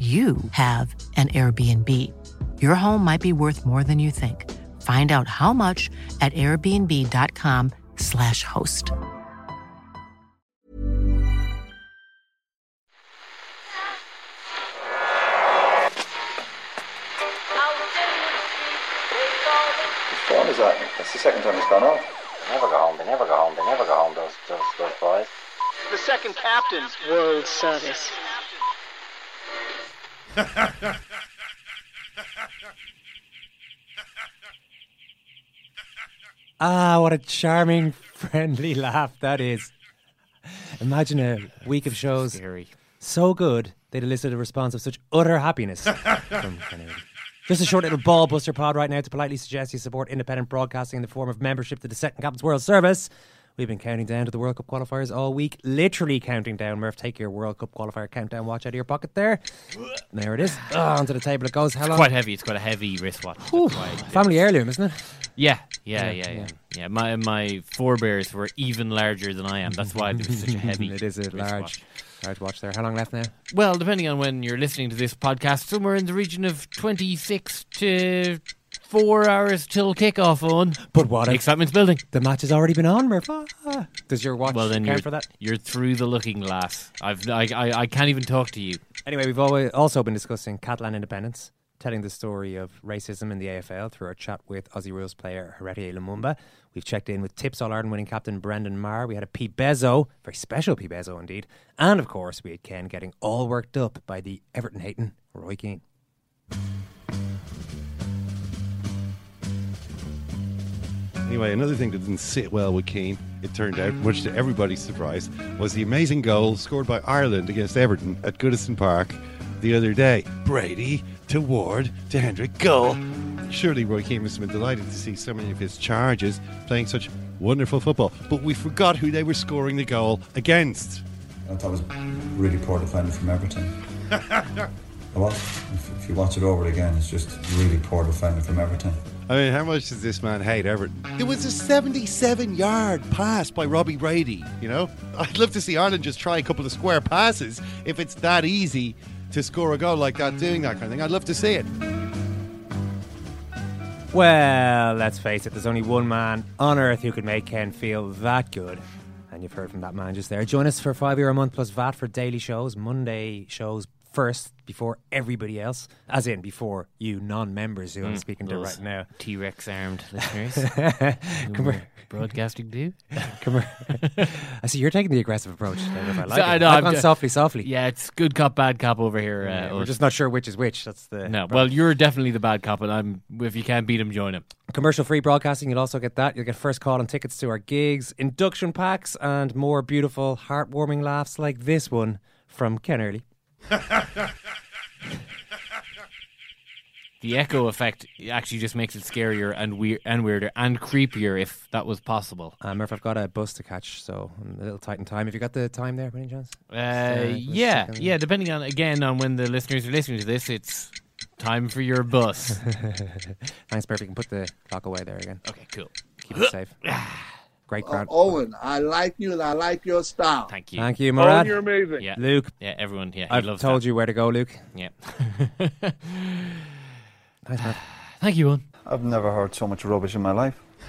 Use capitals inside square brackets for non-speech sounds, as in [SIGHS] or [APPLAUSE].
you have an Airbnb. Your home might be worth more than you think. Find out how much at airbnb.com/slash host. Which phone is that? That's the second time it's gone off. They never go home. They never go home. They never go home. Those those those boys. The second captain's World Service. [LAUGHS] Ah, what a charming, friendly laugh that is. Imagine a week of shows Scary. so good they'd elicit a response of such utter happiness from. [LAUGHS] Just a short little ball buster pod right now to politely suggest you support independent broadcasting in the form of membership to the Second Captains World Service. We've been counting down to the World Cup qualifiers all week, literally counting down. Murph, take your World Cup qualifier countdown watch out of your pocket there. There it is. Ah, onto the table it goes. How long? Quite heavy. It's got a heavy wristwatch. That's Whew. why I did it. Family heirloom, isn't it? Yeah, yeah, Yeah, yeah, yeah. My my forebears were even larger than I am. That's why it was such a [LAUGHS] heavy. it is a large, large watch there. How long left now? Well, depending on when you're listening to this podcast, somewhere in the region of twenty six to four hours till kickoff on. But what if Excitement's building. the match has already been on, Murph? Ah. Does your watch Well, then you're count for that? you're through the looking glass. I've I, I I can't even talk to you. Anyway, we've always also been discussing Catalan independence, telling the story of racism in the AFL through our chat with Aussie Rules player Héritier Lumumba. We've checked in with Tipp's All Ireland winning captain Brendan Maher. We had a Pete Bezo, very special Pete Bezo indeed. And of course, we had Ken getting all worked up by the Everton hating Roy Keane. Anyway, another thing that didn't sit well with Keane, it turned out, much to everybody's surprise, was the amazing goal scored by Ireland against Everton at Goodison Park the other day. Brady to Ward to Hendrick, goal. Surely Roy Keane must have been delighted to see so many of his charges playing such wonderful football. But we forgot who they were scoring the goal against. I thought it was really poor defending from Everton. [LAUGHS] Was. If, if you watch it over again, it's just really poor defending from Everton. I mean, how much does this man hate Everton? It was a 77 yard pass by Robbie Brady, you know? I'd love to see Ireland just try a couple of square passes if it's that easy to score a goal like that, doing that kind of thing. I'd love to see it. Well, let's face it, there's only one man on earth who could make Ken feel that good. And you've heard from that man just there. Join us for five euro a month plus VAT for daily shows, Monday shows first before everybody else, as in before you non-members who I'm speaking to right now. T Rex armed [LAUGHS] listeners. who Come we're here. broadcasting to. [LAUGHS] Come here. I see you're taking the aggressive approach. I like [LAUGHS] So, it. I know, I've I'm gone ju- softly, softly. Yeah, it's good cop, bad cop over here. Uh, Yeah, we're us. just not sure which is which. That's the no. Well, you're definitely the bad cop, and I'm. If you can't beat him, join him. Commercial free broadcasting, you'll also get that. You'll get first call on tickets to our gigs, induction packs, and more beautiful, heartwarming laughs like this one from Ken Early. The echo effect actually just makes it scarier and weird and weirder and creepier if that was possible. Uh, Murph, I've got a bus to catch, so I'm a little tight in time. Have you got the time there, by any chance? Uh, let's yeah, yeah. Depending on again on when the listeners are listening to this, it's time for your bus. [LAUGHS] Thanks, Murph. You can put the clock away there again. okay, cool. Keep it safe. [SIGHS] [LAUGHS] Great uh, crowd. Owen, I like you and I like your style. Thank you. Thank you, Murad. you're amazing. Yeah, Luke, yeah. Everyone, yeah. I've loves told that. you where to go, Luke. Yeah. [LAUGHS] Thanks, [SIGHS] Murph. Thank you, Owen. I've never heard so much rubbish in my life. [LAUGHS]